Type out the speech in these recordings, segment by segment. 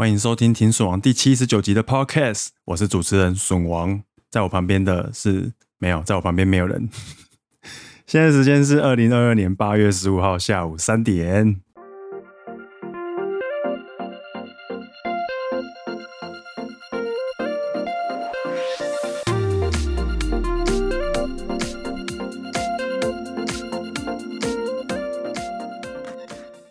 欢迎收听《停损王》第七十九集的 Podcast，我是主持人损王，在我旁边的是没有，在我旁边没有人。现在时间是二零二二年八月十五号下午三点。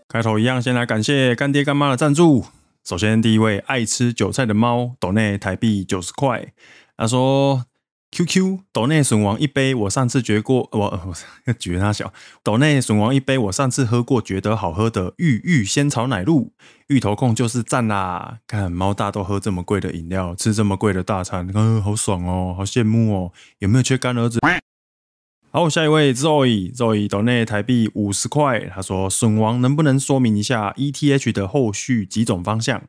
开头一样，先来感谢干爹干妈的赞助。首先，第一位爱吃韭菜的猫抖内台币九十块，他说：“QQ 抖内笋王一杯，我上次觉过，我我觉得 他小抖内笋王一杯，我上次喝过，觉得好喝的芋芋仙草奶露，芋头控就是赞啦！看猫大都喝这么贵的饮料，吃这么贵的大餐，嗯、好爽哦，好羡慕哦，有没有缺干儿子？”好，下一位 Zoe，Zoe 抖内台币五十块。他说：“损王能不能说明一下 ETH 的后续几种方向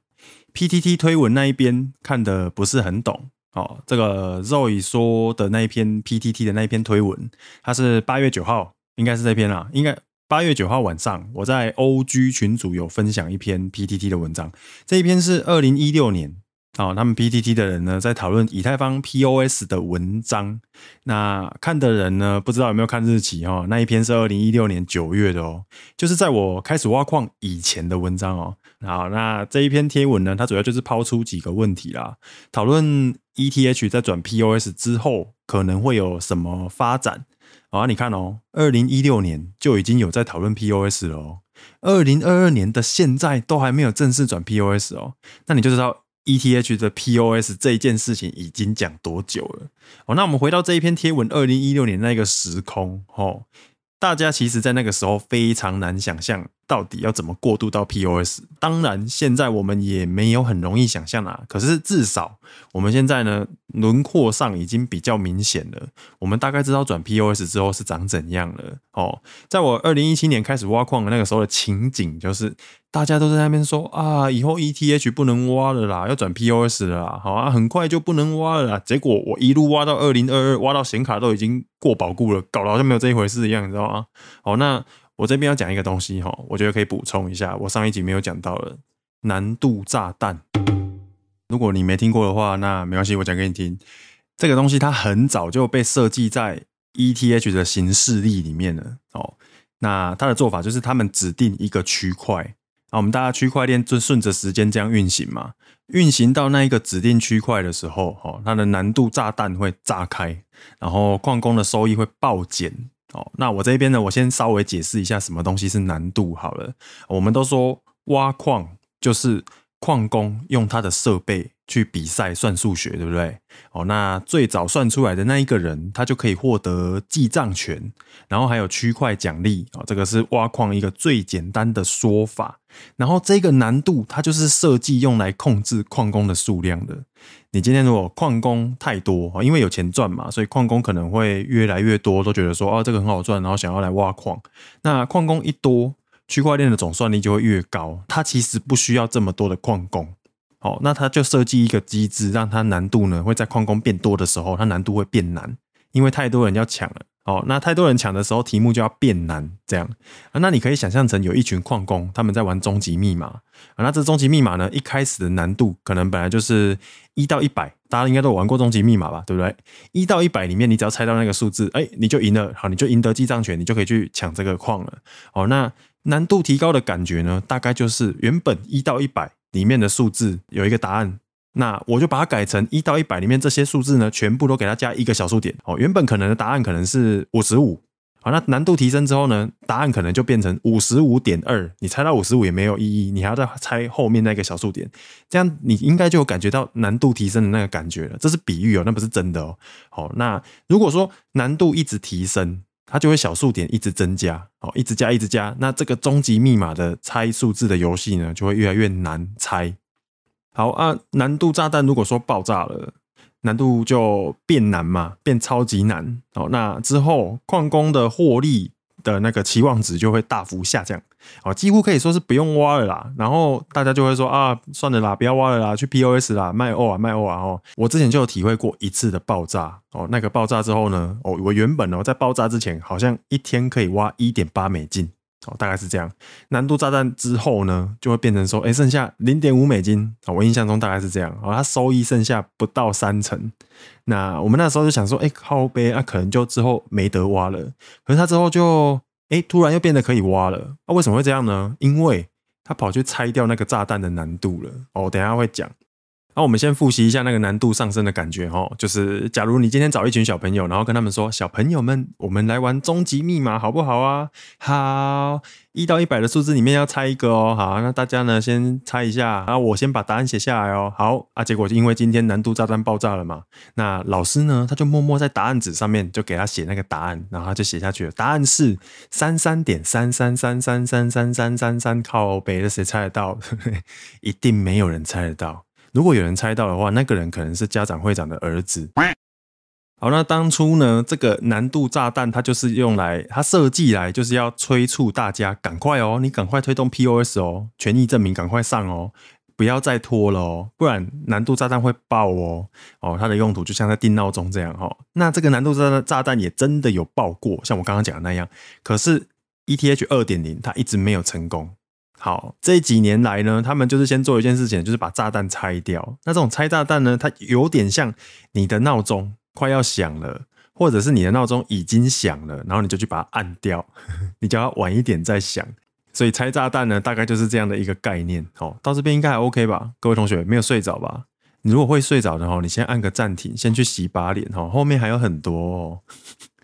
？PTT 推文那一边看的不是很懂。哦，这个 Zoe 说的那一篇 PTT 的那一篇推文，他是八月九号，应该是这篇啦。应该八月九号晚上，我在 OG 群组有分享一篇 PTT 的文章，这一篇是二零一六年。”好，他们 PTT 的人呢，在讨论以太坊 POS 的文章。那看的人呢，不知道有没有看日期哦？那一篇是二零一六年九月的哦，就是在我开始挖矿以前的文章哦。好，那这一篇贴文呢，它主要就是抛出几个问题啦，讨论 ETH 在转 POS 之后可能会有什么发展。好，你看哦，二零一六年就已经有在讨论 POS 了哦，二零二二年的现在都还没有正式转 POS 哦，那你就知道。ETH 的 POS 这一件事情已经讲多久了？哦，那我们回到这一篇贴文，二零一六年那个时空，哦，大家其实在那个时候非常难想象。到底要怎么过渡到 POS？当然，现在我们也没有很容易想象啊。可是至少我们现在呢，轮廓上已经比较明显了。我们大概知道转 POS 之后是长怎样了。哦，在我二零一七年开始挖矿的那个时候的情景，就是大家都在那边说啊，以后 ETH 不能挖了啦，要转 POS 了啦，好啊，很快就不能挖了啦。结果我一路挖到二零二二，挖到显卡都已经过保固了，搞得好像没有这一回事一样，你知道吗？好，那。我这边要讲一个东西哈，我觉得可以补充一下，我上一集没有讲到的难度炸弹。如果你没听过的话，那没关系，我讲给你听。这个东西它很早就被设计在 ETH 的形式力里面了哦。那它的做法就是他们指定一个区块，啊，我们大家区块链就顺着时间这样运行嘛。运行到那一个指定区块的时候，哦，它的难度炸弹会炸开，然后矿工的收益会暴减。哦，那我这边呢，我先稍微解释一下什么东西是难度好了。我们都说挖矿就是矿工用他的设备去比赛算数学，对不对？哦，那最早算出来的那一个人，他就可以获得记账权，然后还有区块奖励。哦，这个是挖矿一个最简单的说法。然后这个难度，它就是设计用来控制矿工的数量的。你今天如果矿工太多，因为有钱赚嘛，所以矿工可能会越来越多，都觉得说啊，这个很好赚，然后想要来挖矿。那矿工一多，区块链的总算力就会越高。它其实不需要这么多的矿工，哦，那它就设计一个机制，让它难度呢会在矿工变多的时候，它难度会变难，因为太多人要抢了。哦，那太多人抢的时候，题目就要变难，这样啊。那你可以想象成有一群矿工，他们在玩终极密码啊。那这终极密码呢，一开始的难度可能本来就是一到一百，大家应该都有玩过终极密码吧，对不对？一到一百里面，你只要猜到那个数字，哎，你就赢了，好，你就赢得记账权，你就可以去抢这个矿了。哦，那难度提高的感觉呢，大概就是原本一到一百里面的数字有一个答案。那我就把它改成一到一百里面这些数字呢，全部都给它加一个小数点哦。原本可能的答案可能是五十五，好，那难度提升之后呢，答案可能就变成五十五点二。你猜到五十五也没有意义，你还要再猜后面那个小数点，这样你应该就有感觉到难度提升的那个感觉了。这是比喻哦，那不是真的哦。好，那如果说难度一直提升，它就会小数点一直增加，哦，一直加一直加，那这个终极密码的猜数字的游戏呢，就会越来越难猜。好啊，难度炸弹如果说爆炸了，难度就变难嘛，变超级难。好，那之后矿工的获利的那个期望值就会大幅下降，哦，几乎可以说是不用挖了啦。然后大家就会说啊，算了啦，不要挖了啦，去 POS 啦，卖 O 啊，卖 O 啊哦。我之前就有体会过一次的爆炸哦，那个爆炸之后呢，哦，我原本哦在爆炸之前好像一天可以挖一点八美金。哦，大概是这样。难度炸弹之后呢，就会变成说，哎，剩下零点五美金。我印象中大概是这样。哦，它收益剩下不到三成。那我们那时候就想说，哎，靠呗，那可能就之后没得挖了。可是它之后就，哎，突然又变得可以挖了。那为什么会这样呢？因为它跑去拆掉那个炸弹的难度了。哦，等下会讲。那我们先复习一下那个难度上升的感觉哦，就是假如你今天找一群小朋友，然后跟他们说：“小朋友们，我们来玩终极密码好不好啊？”好，一到一百的数字里面要猜一个哦。好，那大家呢先猜一下，然后我先把答案写下来哦。好啊，结果因为今天难度炸弹爆炸了嘛，那老师呢他就默默在答案纸上面就给他写那个答案，然后他就写下去了。答案是三三点三三三三三三三三三，靠北的谁猜得到？一定没有人猜得到。如果有人猜到的话，那个人可能是家长会长的儿子。好，那当初呢，这个难度炸弹它就是用来，它设计来就是要催促大家赶快哦，你赶快推动 POS 哦，权益证明赶快上哦，不要再拖了哦，不然难度炸弹会爆哦。哦，它的用途就像在定闹钟这样哈。那这个难度炸弹炸弹也真的有爆过，像我刚刚讲的那样。可是 ETH 二点零它一直没有成功。好，这几年来呢，他们就是先做一件事情，就是把炸弹拆掉。那这种拆炸弹呢，它有点像你的闹钟快要响了，或者是你的闹钟已经响了，然后你就去把它按掉，你叫它晚一点再响。所以拆炸弹呢，大概就是这样的一个概念。好，到这边应该还 OK 吧？各位同学没有睡着吧？你如果会睡着的话，你先按个暂停，先去洗把脸哈，后面还有很多哦。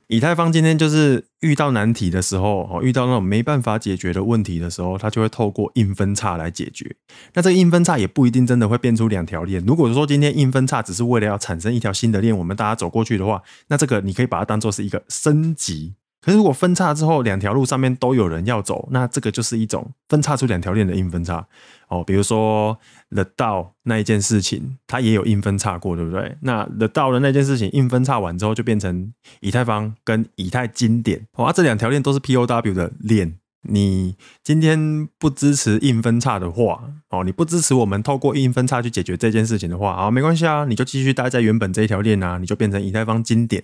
以太坊今天就是遇到难题的时候，哦，遇到那种没办法解决的问题的时候，它就会透过硬分叉来解决。那这个硬分叉也不一定真的会变出两条链。如果说今天硬分叉只是为了要产生一条新的链，我们大家走过去的话，那这个你可以把它当做是一个升级。可是如果分叉之后两条路上面都有人要走，那这个就是一种分叉出两条链的硬分叉。哦，比如说 The DAO 那一件事情，它也有硬分叉过，对不对？那 The DAO 的那件事情硬分叉完之后，就变成以太坊跟以太经典，哇、哦，这两条链都是 POW 的链。你今天不支持硬分叉的话，哦，你不支持我们透过硬分叉去解决这件事情的话，好，没关系啊，你就继续待在原本这一条链啊，你就变成以太坊经典。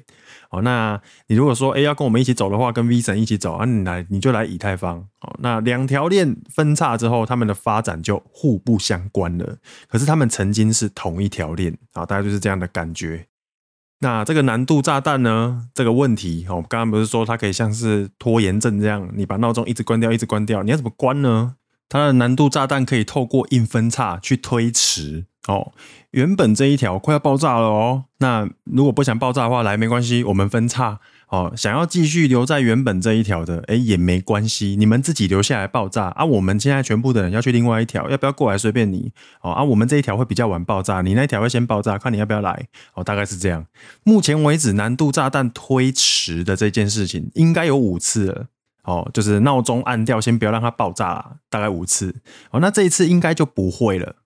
哦，那你如果说，哎，要跟我们一起走的话，跟 V 神一起走啊，你来，你就来以太坊。哦，那两条链分叉之后，他们的发展就互不相关了。可是他们曾经是同一条链，啊，大概就是这样的感觉。那这个难度炸弹呢？这个问题，哦，刚刚不是说它可以像是拖延症这样，你把闹钟一直关掉，一直关掉，你要怎么关呢？它的难度炸弹可以透过硬分叉去推迟。哦，原本这一条快要爆炸了哦。那如果不想爆炸的话，来没关系，我们分叉。哦，想要继续留在原本这一条的，哎，也没关系，你们自己留下来爆炸啊。我们现在全部的人要去另外一条，要不要过来随便你。哦啊，我们这一条会比较晚爆炸，你那一条会先爆炸，看你要不要来。哦，大概是这样。目前为止，难度炸弹推迟的这件事情应该有五次了。哦，就是闹钟按掉，先不要让它爆炸，大概五次。哦，那这一次应该就不会了？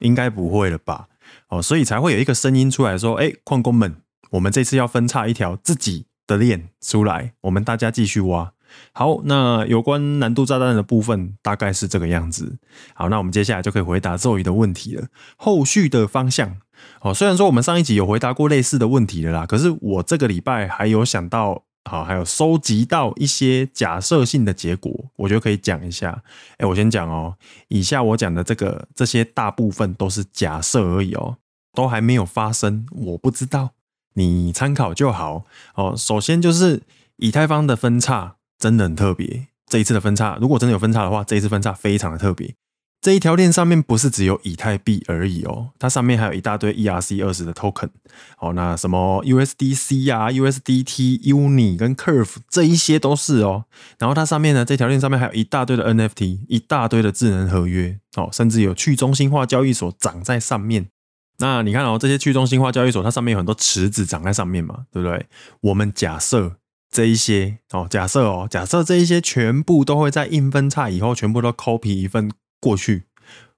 应该不会了吧？哦，所以才会有一个声音出来说：“哎，矿工们，我们这次要分叉一条自己。”的链出来，我们大家继续挖。好，那有关难度炸弹的部分大概是这个样子。好，那我们接下来就可以回答咒语的问题了。后续的方向，哦，虽然说我们上一集有回答过类似的问题了啦，可是我这个礼拜还有想到，好，还有收集到一些假设性的结果，我觉得可以讲一下。哎，我先讲哦，以下我讲的这个这些大部分都是假设而已哦，都还没有发生，我不知道。你参考就好哦。首先就是以太坊的分叉真的很特别。这一次的分叉，如果真的有分叉的话，这一次分叉非常的特别。这一条链上面不是只有以太币而已哦，它上面还有一大堆 ERC 二十的 token。哦，那什么 USDC 啊、USDT、Uni 跟 Curve 这一些都是哦。然后它上面呢，这条链上面还有一大堆的 NFT，一大堆的智能合约哦，甚至有去中心化交易所长在上面。那你看哦，这些去中心化交易所，它上面有很多池子长在上面嘛，对不对？我们假设这一些哦，假设哦，假设这一些全部都会在硬分叉以后，全部都 copy 一份过去，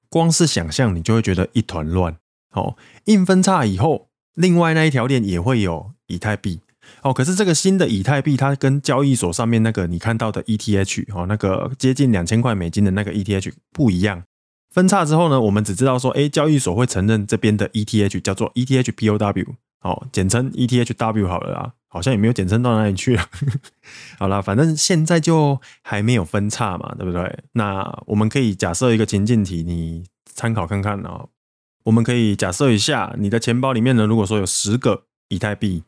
光是想象你就会觉得一团乱。哦，硬分叉以后，另外那一条链也会有以太币哦，可是这个新的以太币，它跟交易所上面那个你看到的 ETH 哦，那个接近两千块美金的那个 ETH 不一样。分叉之后呢，我们只知道说，哎，交易所会承认这边的 ETH 叫做 ETH POW，哦，简称 ETHW 好了啦。好像也没有简称到哪里去了。好啦，反正现在就还没有分叉嘛，对不对？那我们可以假设一个情境题，你参考看看哦。我们可以假设一下，你的钱包里面呢，如果说有十个以太币，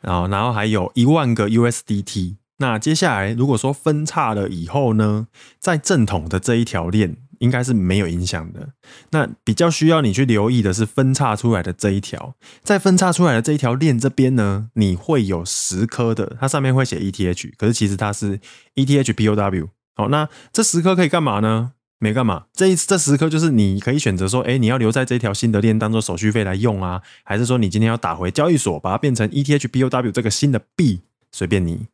然后然后还有一万个 USDT，那接下来如果说分叉了以后呢，在正统的这一条链。应该是没有影响的。那比较需要你去留意的是分叉出来的这一条，在分叉出来的这一条链这边呢，你会有十颗的，它上面会写 ETH，可是其实它是 ETH POW。好，那这十颗可以干嘛呢？没干嘛。这一这十颗就是你可以选择说，哎，你要留在这条新的链当做手续费来用啊，还是说你今天要打回交易所，把它变成 ETH POW 这个新的币，随便你。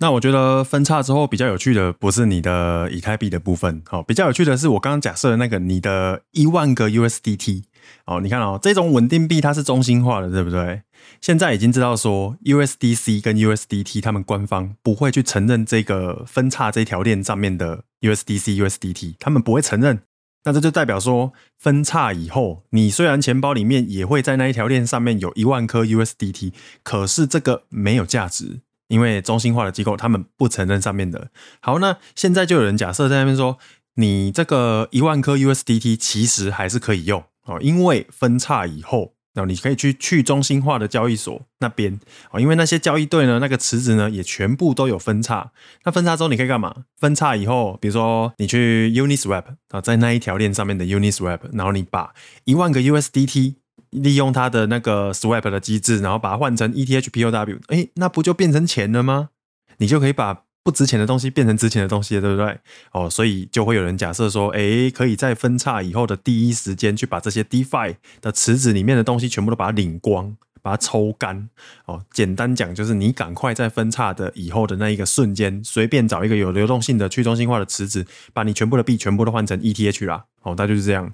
那我觉得分叉之后比较有趣的不是你的以太币的部分，好，比较有趣的是我刚刚假设的那个你的一万个 USDT，哦，你看哦，这种稳定币它是中心化的，对不对？现在已经知道说 USDC 跟 USDT 他们官方不会去承认这个分叉这条链上面的 USDC、USDT，他们不会承认。那这就代表说分叉以后，你虽然钱包里面也会在那一条链上面有一万颗 USDT，可是这个没有价值。因为中心化的机构，他们不承认上面的。好，那现在就有人假设在那边说，你这个一万颗 USDT 其实还是可以用哦，因为分叉以后，那你可以去去中心化的交易所那边哦，因为那些交易对呢，那个池子呢也全部都有分叉。那分叉之后你可以干嘛？分叉以后，比如说你去 Uniswap 啊，在那一条链上面的 Uniswap，然后你把一万个 USDT。利用它的那个 swap 的机制，然后把它换成 ETH POW，哎，那不就变成钱了吗？你就可以把不值钱的东西变成值钱的东西，对不对？哦，所以就会有人假设说，哎，可以在分叉以后的第一时间去把这些 DeFi 的池子里面的东西全部都把它领光，把它抽干。哦，简单讲就是你赶快在分叉的以后的那一个瞬间，随便找一个有流动性的去中心化的池子，把你全部的币全部都换成 ETH 啦。哦，那就是这样。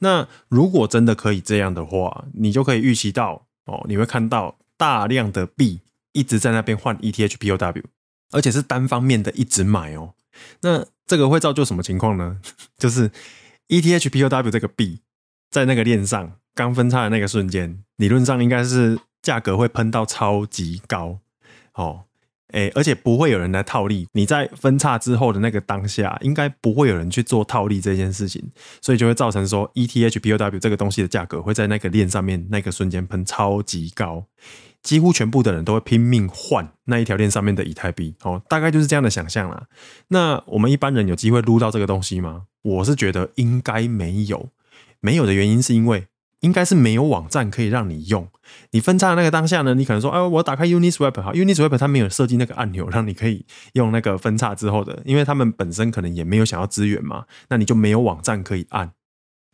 那如果真的可以这样的话，你就可以预期到哦，你会看到大量的币一直在那边换 ETH POW，而且是单方面的一直买哦。那这个会造就什么情况呢？就是 ETH POW 这个币在那个链上刚分叉的那个瞬间，理论上应该是价格会喷到超级高哦。诶，而且不会有人来套利。你在分叉之后的那个当下，应该不会有人去做套利这件事情，所以就会造成说，ETH POW 这个东西的价格会在那个链上面那个瞬间喷超级高，几乎全部的人都会拼命换那一条链上面的以太币。哦，大概就是这样的想象啦。那我们一般人有机会撸到这个东西吗？我是觉得应该没有，没有的原因是因为。应该是没有网站可以让你用。你分叉的那个当下呢，你可能说，哎，我打开 Uniswap 哈，Uniswap 它没有设计那个按钮让你可以用那个分叉之后的，因为他们本身可能也没有想要支援嘛，那你就没有网站可以按。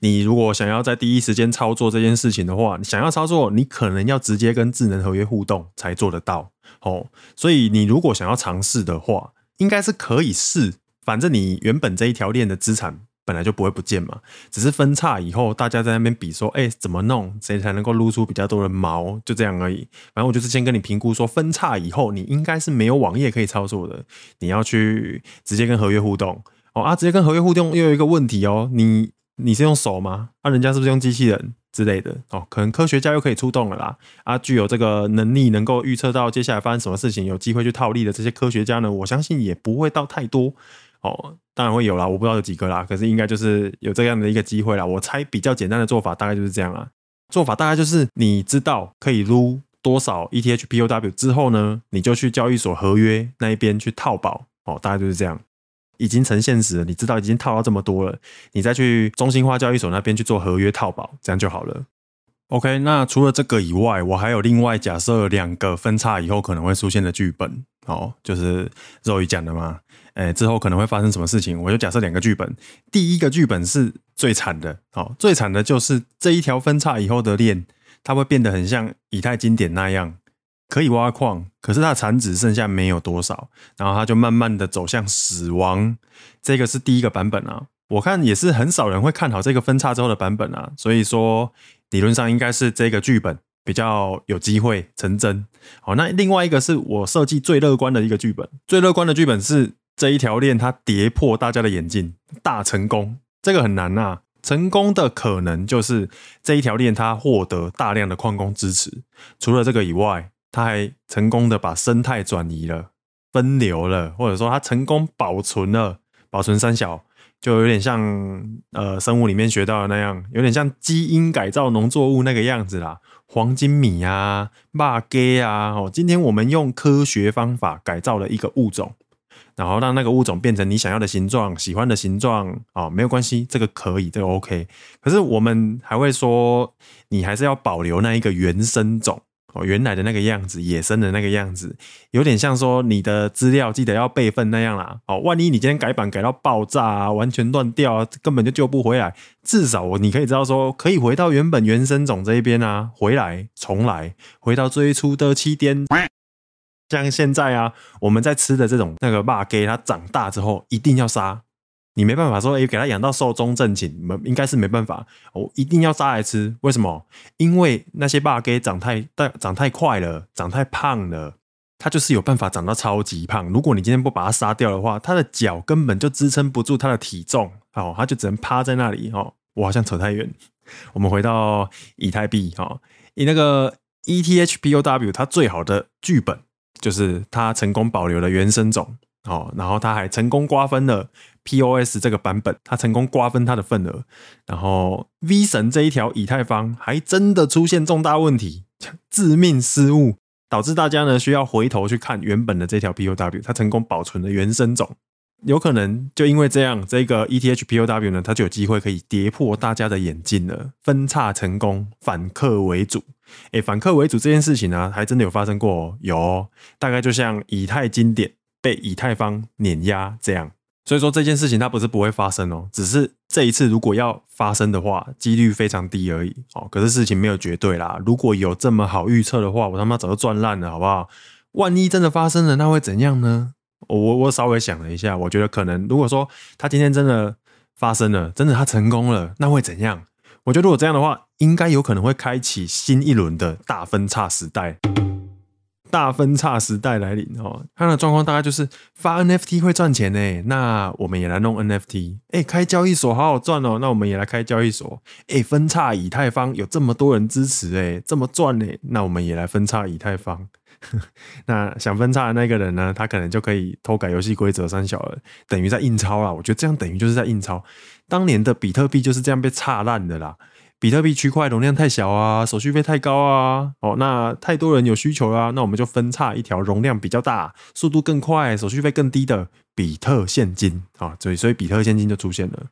你如果想要在第一时间操作这件事情的话，你想要操作，你可能要直接跟智能合约互动才做得到哦。所以你如果想要尝试的话，应该是可以试，反正你原本这一条链的资产。本来就不会不见嘛，只是分叉以后，大家在那边比说，哎，怎么弄，谁才能够撸出比较多的毛，就这样而已。反正我就是先跟你评估说，分叉以后，你应该是没有网页可以操作的，你要去直接跟合约互动哦啊，直接跟合约互动又有一个问题哦，你你是用手吗？啊，人家是不是用机器人之类的哦？可能科学家又可以出动了啦。啊，具有这个能力，能够预测到接下来发生什么事情，有机会去套利的这些科学家呢，我相信也不会到太多。哦，当然会有啦，我不知道有几个啦，可是应该就是有这样的一个机会啦。我猜比较简单的做法大概就是这样啦。做法大概就是你知道可以撸多少 ETH POW 之后呢，你就去交易所合约那一边去套保。哦，大概就是这样，已经成现实了。你知道已经套到这么多了，你再去中心化交易所那边去做合约套保，这样就好了。OK，那除了这个以外，我还有另外假设两个分叉以后可能会出现的剧本。哦，就是肉鱼讲的嘛。诶，之后可能会发生什么事情？我就假设两个剧本。第一个剧本是最惨的，哦，最惨的就是这一条分叉以后的链，它会变得很像以太经典那样，可以挖矿，可是它的产值剩下没有多少，然后它就慢慢的走向死亡。这个是第一个版本啊，我看也是很少人会看好这个分叉之后的版本啊，所以说理论上应该是这个剧本比较有机会成真。好，那另外一个是我设计最乐观的一个剧本，最乐观的剧本是。这一条链它跌破大家的眼镜，大成功，这个很难呐。成功的可能就是这一条链它获得大量的矿工支持。除了这个以外，它还成功的把生态转移了、分流了，或者说它成功保存了、保存三小，就有点像呃生物里面学到的那样，有点像基因改造农作物那个样子啦，黄金米啊、肉鸡啊，哦，今天我们用科学方法改造了一个物种。然后让那个物种变成你想要的形状、喜欢的形状啊、哦，没有关系，这个可以，这个 OK。可是我们还会说，你还是要保留那一个原生种哦，原来的那个样子，野生的那个样子，有点像说你的资料记得要备份那样啦。哦，万一你今天改版改到爆炸啊，完全乱掉啊，根本就救不回来。至少你可以知道说，可以回到原本原生种这一边啊，回来重来，回到最初的起点。像现在啊，我们在吃的这种那个霸鸡，它长大之后一定要杀，你没办法说，哎，给它养到寿终正寝，没应该是没办法，我一定要杀来吃。为什么？因为那些霸鸡长太大，长太快了，长太胖了，它就是有办法长到超级胖。如果你今天不把它杀掉的话，它的脚根本就支撑不住它的体重，哦，它就只能趴在那里。哦，我好像扯太远，我们回到以太币，哦，以那个 ETHPOW 它最好的剧本。就是它成功保留了原生种，哦，然后它还成功瓜分了 POS 这个版本，它成功瓜分它的份额，然后 V 神这一条以太坊还真的出现重大问题，致命失误，导致大家呢需要回头去看原本的这条 POW，它成功保存了原生种，有可能就因为这样，这个 ETH POW 呢，它就有机会可以跌破大家的眼镜了，分叉成功，反客为主。哎，反客为主这件事情呢、啊，还真的有发生过、哦，有、哦，大概就像以太经典被以太坊碾压这样。所以说这件事情它不是不会发生哦，只是这一次如果要发生的话，几率非常低而已。哦，可是事情没有绝对啦，如果有这么好预测的话，我他妈早就赚烂了，好不好？万一真的发生了，那会怎样呢？我我我稍微想了一下，我觉得可能如果说他今天真的发生了，真的他成功了，那会怎样？我觉得如果这样的话，应该有可能会开启新一轮的大分叉时代。大分叉时代来临哦，它的状况大概就是发 NFT 会赚钱呢，那我们也来弄 NFT。哎，开交易所好好赚哦，那我们也来开交易所。哎，分叉以太坊有这么多人支持，哎，这么赚呢，那我们也来分叉以太坊。那想分叉的那个人呢，他可能就可以偷改游戏规则三小了，等于在印钞啊。我觉得这样等于就是在印钞。当年的比特币就是这样被叉烂的啦。比特币区块容量太小啊，手续费太高啊。哦，那太多人有需求啊，那我们就分叉一条容量比较大、速度更快、手续费更低的比特现金啊。所以，所以比特现金就出现了。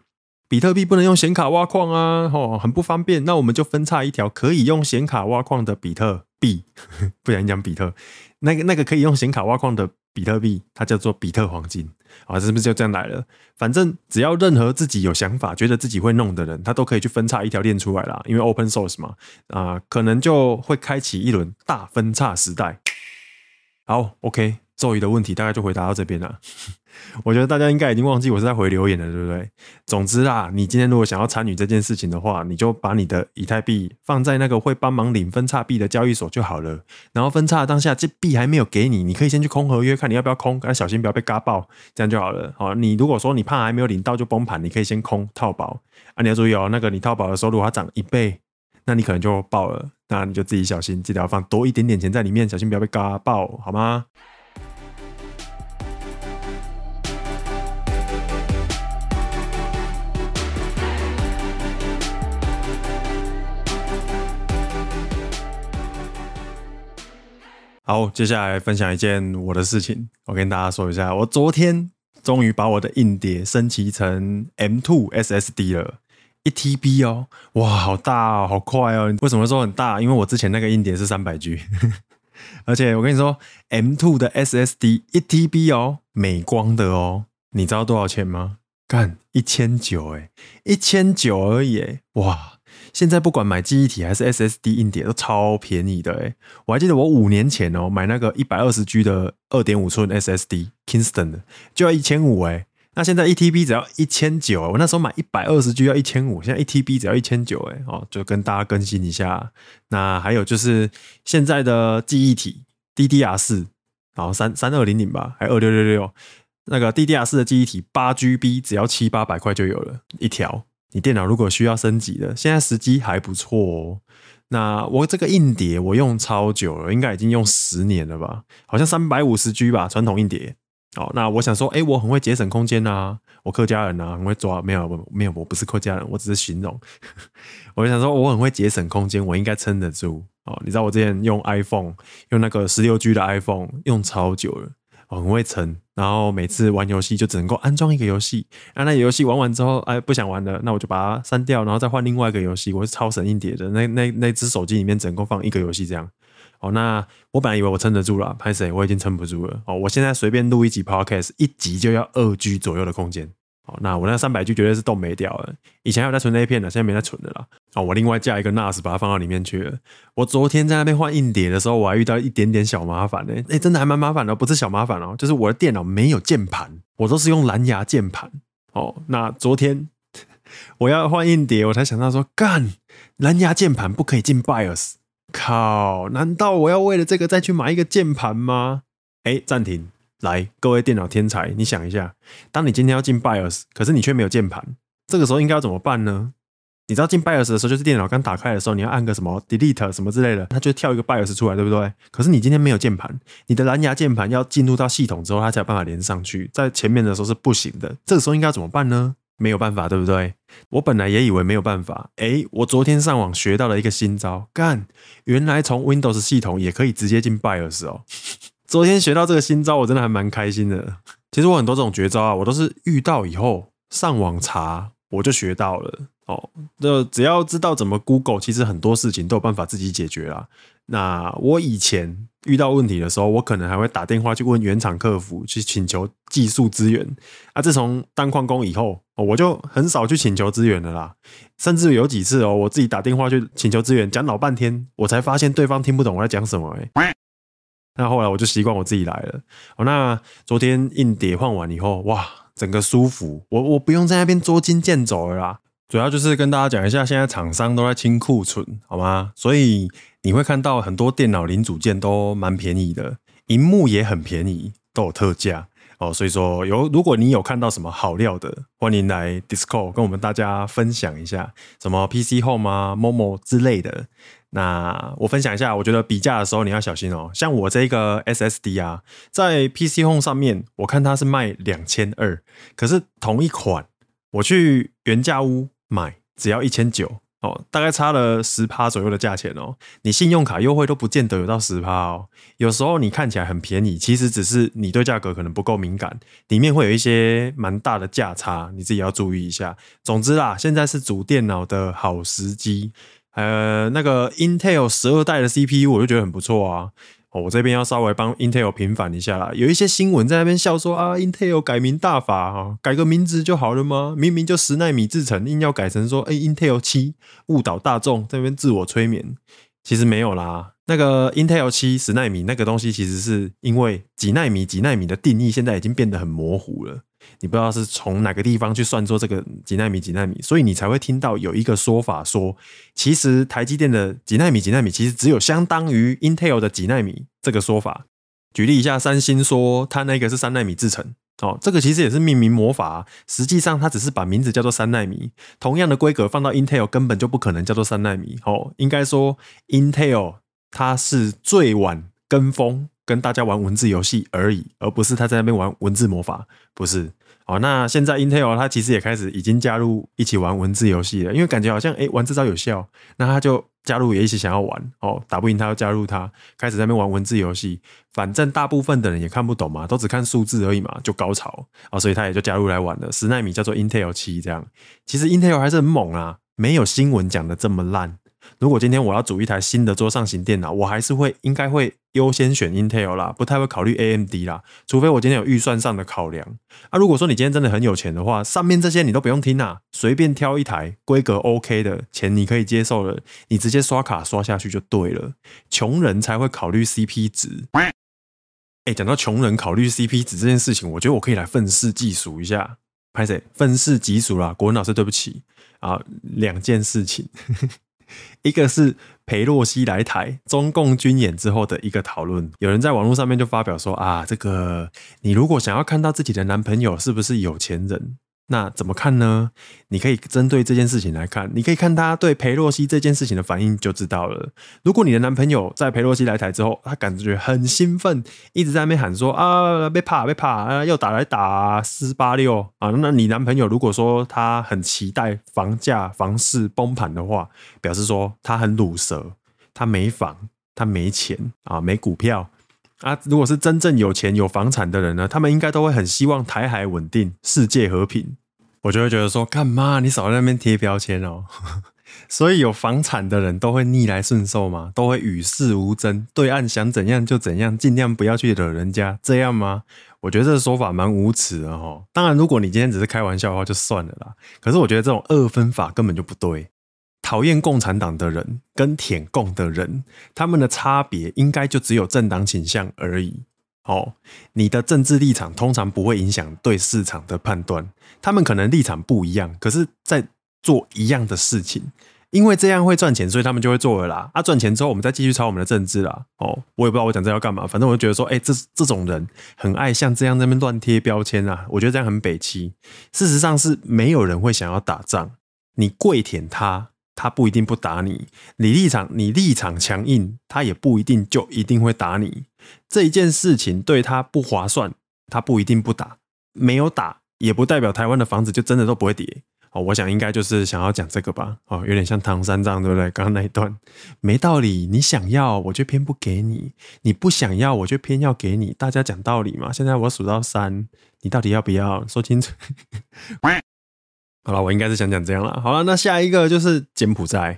比特币不能用显卡挖矿啊，哦，很不方便。那我们就分叉一条可以用显卡挖矿的比特币，不然讲比特，那个那个可以用显卡挖矿的比特币，它叫做比特黄金啊，是不是就这样来了？反正只要任何自己有想法、觉得自己会弄的人，他都可以去分叉一条链出来啦，因为 open source 嘛，啊，可能就会开启一轮大分叉时代。好，OK。咒语的问题大概就回答到这边了。我觉得大家应该已经忘记我是在回留言了，对不对？总之啦，你今天如果想要参与这件事情的话，你就把你的以太币放在那个会帮忙领分叉币的交易所就好了。然后分叉当下这币还没有给你，你可以先去空合约，看你要不要空，但小心不要被嘎爆，这样就好了。好，你如果说你怕还没有领到就崩盘，你可以先空套保啊。你要注意哦，那个你套保的收入它涨一倍，那你可能就爆了，那你就自己小心，记得要放多一点点钱在里面，小心不要被嘎爆，好吗？好，接下来分享一件我的事情。我跟大家说一下，我昨天终于把我的硬碟升级成 M2 SSD 了，一 TB 哦，哇，好大哦，好快哦！为什么说很大？因为我之前那个硬碟是三百 G，而且我跟你说，M2 的 SSD 一 TB 哦，美光的哦，你知道多少钱吗？干，一千九哎，一千九而已哎，哇！现在不管买记忆体还是 SSD 硬碟都超便宜的诶，我还记得我五年前哦买那个一百二十 G 的二点五寸 SSD Kingston 的就要一千五诶，那现在一 TB 只要一千九，我那时候买一百二十 G 要一千五，现在一 TB 只要一千九诶，哦，就跟大家更新一下。那还有就是现在的记忆体 DDR 四，然后三三二零零吧，还二六六六，那个 DDR 四的记忆体八 GB 只要七八百块就有了一条。你电脑如果需要升级的，现在时机还不错哦。那我这个硬碟我用超久了，应该已经用十年了吧？好像三百五十 G 吧，传统硬碟。哦，那我想说，哎，我很会节省空间呐，我客家人啊，很会抓。没有，没有，我不是客家人，我只是形容。我就想说，我很会节省空间，我应该撑得住。哦，你知道我之前用 iPhone，用那个十六 G 的 iPhone，用超久了，我很会撑。然后每次玩游戏就只能够安装一个游戏，那那游戏玩完之后，哎，不想玩了，那我就把它删掉，然后再换另外一个游戏。我是超省硬碟的，那那那只手机里面只能够放一个游戏这样。哦，那我本来以为我撑得住了，拍谁我已经撑不住了。哦，我现在随便录一集 Podcast，一集就要二 G 左右的空间。哦，那我那三百 G 绝对是都没掉了。以前还有在存 A 片的，现在没在存的了。哦，我另外架一个 NAS 把它放到里面去了。我昨天在那边换硬碟的时候，我还遇到一点点小麻烦呢。哎，真的还蛮麻烦的，不是小麻烦哦，就是我的电脑没有键盘，我都是用蓝牙键盘。哦，那昨天 我要换硬碟，我才想到说，干，蓝牙键盘不可以进 BIOS。靠！难道我要为了这个再去买一个键盘吗？哎，暂停！来，各位电脑天才，你想一下，当你今天要进 BIOS，可是你却没有键盘，这个时候应该要怎么办呢？你知道进 BIOS 的时候，就是电脑刚打开的时候，你要按个什么 Delete 什么之类的，它就跳一个 BIOS 出来，对不对？可是你今天没有键盘，你的蓝牙键盘要进入到系统之后，它才有办法连上去，在前面的时候是不行的。这个时候应该怎么办呢？没有办法，对不对？我本来也以为没有办法，诶，我昨天上网学到了一个新招，干，原来从 Windows 系统也可以直接进 BIOS 哦。昨天学到这个新招，我真的还蛮开心的。其实我很多这种绝招啊，我都是遇到以后上网查，我就学到了。哦，那只要知道怎么 Google，其实很多事情都有办法自己解决啦。那我以前。遇到问题的时候，我可能还会打电话去问原厂客服，去请求技术资源。啊，自从当矿工以后，我就很少去请求资源了啦。甚至有几次哦，我自己打电话去请求资源，讲老半天，我才发现对方听不懂我在讲什么。哎，那后来我就习惯我自己来了。哦，那昨天硬碟换完以后，哇，整个舒服，我我不用在那边捉襟见肘了啦。主要就是跟大家讲一下，现在厂商都在清库存，好吗？所以你会看到很多电脑零组件都蛮便宜的，荧幕也很便宜，都有特价哦。所以说有，如果你有看到什么好料的，欢迎来 Discord 跟我们大家分享一下，什么 PC Home 啊、Momo 之类的。那我分享一下，我觉得比价的时候你要小心哦。像我这个 SSD 啊，在 PC Home 上面，我看它是卖两千二，可是同一款，我去原价屋。买只要一千九哦，大概差了十趴左右的价钱哦。你信用卡优惠都不见得有到十趴哦。有时候你看起来很便宜，其实只是你对价格可能不够敏感，里面会有一些蛮大的价差，你自己要注意一下。总之啦，现在是组电脑的好时机。呃，那个 Intel 十二代的 CPU 我就觉得很不错啊。哦，我这边要稍微帮 Intel 平反一下啦。有一些新闻在那边笑说啊，Intel 改名大法啊，改个名字就好了吗？明明就十奈米制程，硬要改成说，哎，Intel 七，误导大众，在那边自我催眠。其实没有啦，那个 Intel 七十奈米那个东西，其实是因为几奈米几奈米的定义现在已经变得很模糊了。你不知道是从哪个地方去算出这个几纳米几纳米，所以你才会听到有一个说法说，其实台积电的几纳米几纳米其实只有相当于 Intel 的几纳米这个说法。举例一下，三星说它那个是三纳米制程，哦，这个其实也是命名魔法，实际上它只是把名字叫做三纳米，同样的规格放到 Intel 根本就不可能叫做三纳米，哦，应该说 Intel 它是最晚跟风跟大家玩文字游戏而已，而不是他在那边玩文字魔法，不是。哦，那现在 Intel 它其实也开始已经加入一起玩文字游戏了，因为感觉好像诶、玩这招有效，那他就加入也一起想要玩哦，打不赢他要加入他，开始在那边玩文字游戏，反正大部分的人也看不懂嘛，都只看数字而已嘛，就高潮啊、哦，所以他也就加入来玩了。十奈米叫做 Intel 七这样，其实 Intel 还是很猛啊，没有新闻讲的这么烂。如果今天我要组一台新的桌上型电脑，我还是会应该会优先选 Intel 啦，不太会考虑 AMD 啦，除非我今天有预算上的考量。啊，如果说你今天真的很有钱的话，上面这些你都不用听啊，随便挑一台规格 OK 的，钱你可以接受的，你直接刷卡刷下去就对了。穷人才会考虑 CP 值。哎，讲到穷人考虑 CP 值这件事情，我觉得我可以来愤世嫉俗一下。拍谁？愤世嫉俗啦，国文老师对不起啊，两件事情。一个是裴洛西来台，中共军演之后的一个讨论，有人在网络上面就发表说啊，这个你如果想要看到自己的男朋友是不是有钱人，那怎么看呢？你可以针对这件事情来看，你可以看他对裴洛西这件事情的反应就知道了。如果你的男朋友在裴洛西来台之后，他感觉很兴奋，一直在那边喊说啊，别怕别怕啊，又打来打四八六啊，那你男朋友如果说他很期待房价房市崩盘的话，表示说他很鲁蛇，他没房，他没钱啊，没股票啊。如果是真正有钱有房产的人呢，他们应该都会很希望台海稳定，世界和平。我就会觉得说，干嘛你少在那边贴标签哦？所以有房产的人都会逆来顺受吗？都会与世无争，对岸想怎样就怎样，尽量不要去惹人家，这样吗？我觉得这个说法蛮无耻的哦。当然，如果你今天只是开玩笑的话，就算了啦。可是我觉得这种二分法根本就不对。讨厌共产党的人跟舔共的人，他们的差别应该就只有政党倾向而已。哦，你的政治立场通常不会影响对市场的判断。他们可能立场不一样，可是，在做一样的事情，因为这样会赚钱，所以他们就会做了啦。啊，赚钱之后，我们再继续炒我们的政治啦。哦，我也不知道我讲这要干嘛，反正我就觉得说，哎，这这种人很爱像这样在那边乱贴标签啊。我觉得这样很北七。事实上是没有人会想要打仗，你跪舔他，他不一定不打你；你立场你立场强硬，他也不一定就一定会打你。这一件事情对他不划算，他不一定不打。没有打，也不代表台湾的房子就真的都不会跌。哦，我想应该就是想要讲这个吧。哦，有点像唐三藏，对不对？刚刚那一段没道理，你想要我就偏不给你，你不想要我就偏要给你。大家讲道理嘛。现在我数到三，你到底要不要说清楚？好了，我应该是想讲这样了。好了，那下一个就是柬埔寨，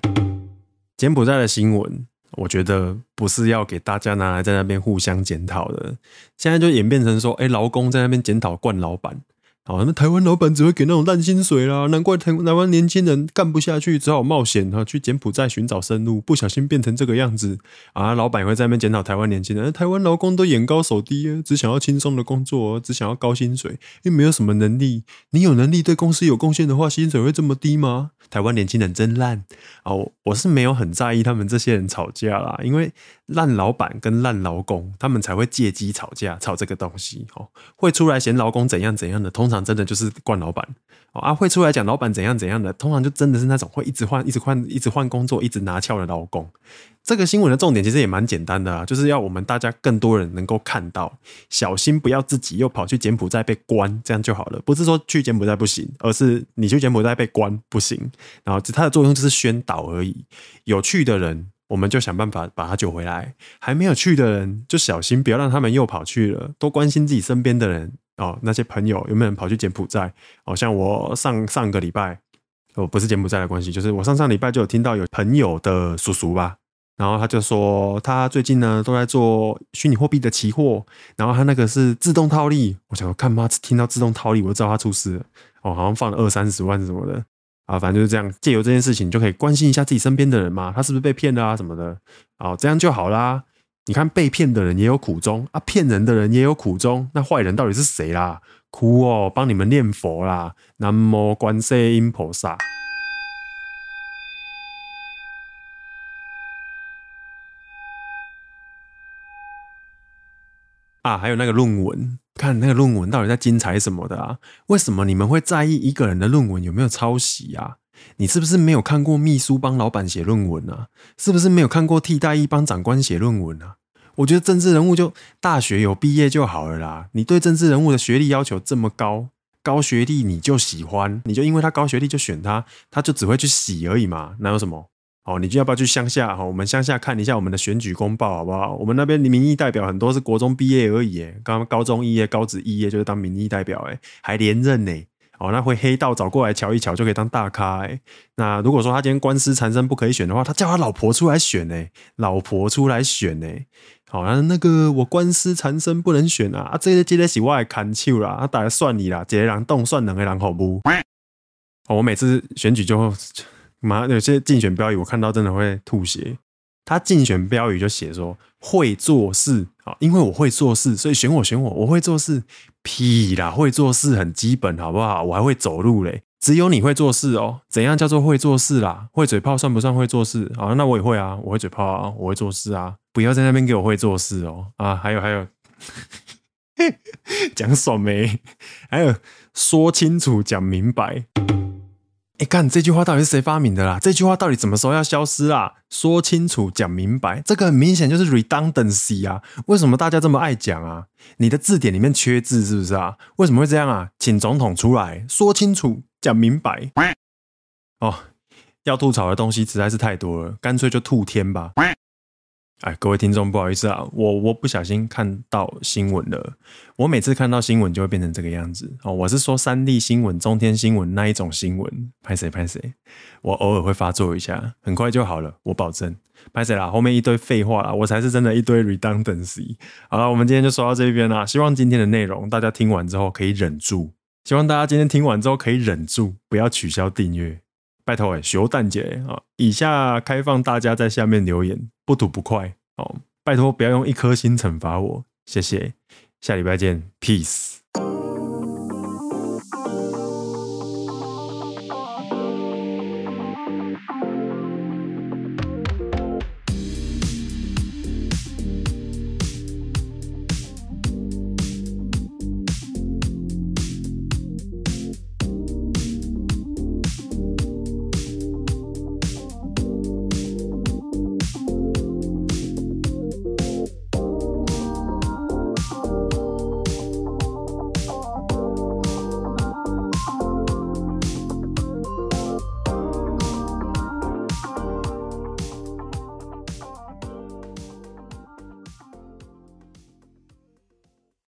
柬埔寨的新闻。我觉得不是要给大家拿来在那边互相检讨的，现在就演变成说，哎，劳工在那边检讨惯老板。好，那台湾老板只会给那种烂薪水啦，难怪台台湾年轻人干不下去，只好冒险哈去柬埔寨寻找生路，不小心变成这个样子啊！老板也会在那边检讨台湾年轻人，台湾劳工都眼高手低啊，只想要轻松的工作，只想要高薪水，又没有什么能力。你有能力对公司有贡献的话，薪水会这么低吗？台湾年轻人真烂哦！我是没有很在意他们这些人吵架啦，因为烂老板跟烂劳工，他们才会借机吵架，吵这个东西哦。会出来嫌劳工怎样怎样的，通常真的就是惯老板哦。啊，会出来讲老板怎样怎样的，通常就真的是那种会一直换、一直换、一直换工作、一直拿翘的劳工。这个新闻的重点其实也蛮简单的啊，就是要我们大家更多人能够看到，小心不要自己又跑去柬埔寨被关，这样就好了。不是说去柬埔寨不行，而是你去柬埔寨被关不行。然后它的作用就是宣导而已。有去的人，我们就想办法把他救回来；还没有去的人，就小心不要让他们又跑去了。多关心自己身边的人哦，那些朋友有没有跑去柬埔寨？哦，像我上上个礼拜，哦，不是柬埔寨的关系，就是我上上礼拜就有听到有朋友的叔叔吧。然后他就说，他最近呢都在做虚拟货币的期货，然后他那个是自动套利。我想说，看妈，听到自动套利，我就知道他出事了。哦，好像放了二三十万什么的啊，反正就是这样。借由这件事情，就可以关心一下自己身边的人嘛，他是不是被骗了啊什么的。哦，这样就好啦。你看，被骗的人也有苦衷啊，骗人的人也有苦衷。那坏人到底是谁啦？哭哦，帮你们念佛啦，南无观世音菩萨。啊，还有那个论文，看那个论文到底在精彩什么的啊？为什么你们会在意一个人的论文有没有抄袭啊？你是不是没有看过秘书帮老板写论文啊？是不是没有看过替代役帮长官写论文啊？我觉得政治人物就大学有毕业就好了啦。你对政治人物的学历要求这么高，高学历你就喜欢，你就因为他高学历就选他，他就只会去洗而已嘛，哪有什么？哦，你就要不要去乡下？哈，我们乡下看一下我们的选举公报，好不好？我们那边的民意代表很多是国中毕业而已，刚刚高中毕业、高职毕业就是当民意代表，哎，还连任呢。哦，那会黑道找过来瞧一瞧就可以当大咖，哎。那如果说他今天官司缠身不可以选的话，他叫他老婆出来选，呢，老婆出来选，呢。好，那那个我官司缠身不能选啊，啊，这些这个是我来看手啦，他大概算你啦，一个人动算两个人好不？哦，我每次选举就。妈，有些竞选标语我看到真的会吐血。他竞选标语就写说会做事啊，因为我会做事，所以选我选我，我会做事。屁啦，会做事很基本，好不好？我还会走路嘞。只有你会做事哦。怎样叫做会做事啦？会嘴炮算不算会做事？啊，那我也会啊，我会嘴炮啊，我会做事啊。不要在那边给我会做事哦。啊，还有还有，讲爽没？还有说清楚、讲明白。哎，看这句话到底是谁发明的啦？这句话到底什么时候要消失啊？说清楚、讲明白，这个很明显就是 redundancy 啊！为什么大家这么爱讲啊？你的字典里面缺字是不是啊？为什么会这样啊？请总统出来说清楚、讲明白。哦，要吐槽的东西实在是太多了，干脆就吐天吧。哎，各位听众，不好意思啊，我我不小心看到新闻了。我每次看到新闻就会变成这个样子哦。我是说三立新闻、中天新闻那一种新闻。拍谁拍谁，我偶尔会发作一下，很快就好了，我保证。拍谁啦？后面一堆废话啦，我才是真的一堆 redundancy。好了，我们今天就说到这边啦。希望今天的内容大家听完之后可以忍住，希望大家今天听完之后可以忍住，不要取消订阅。拜托哎，熊蛋姐啊！以下开放大家在下面留言，不吐不快哦。拜托不要用一颗心惩罚我，谢谢。下礼拜见，peace。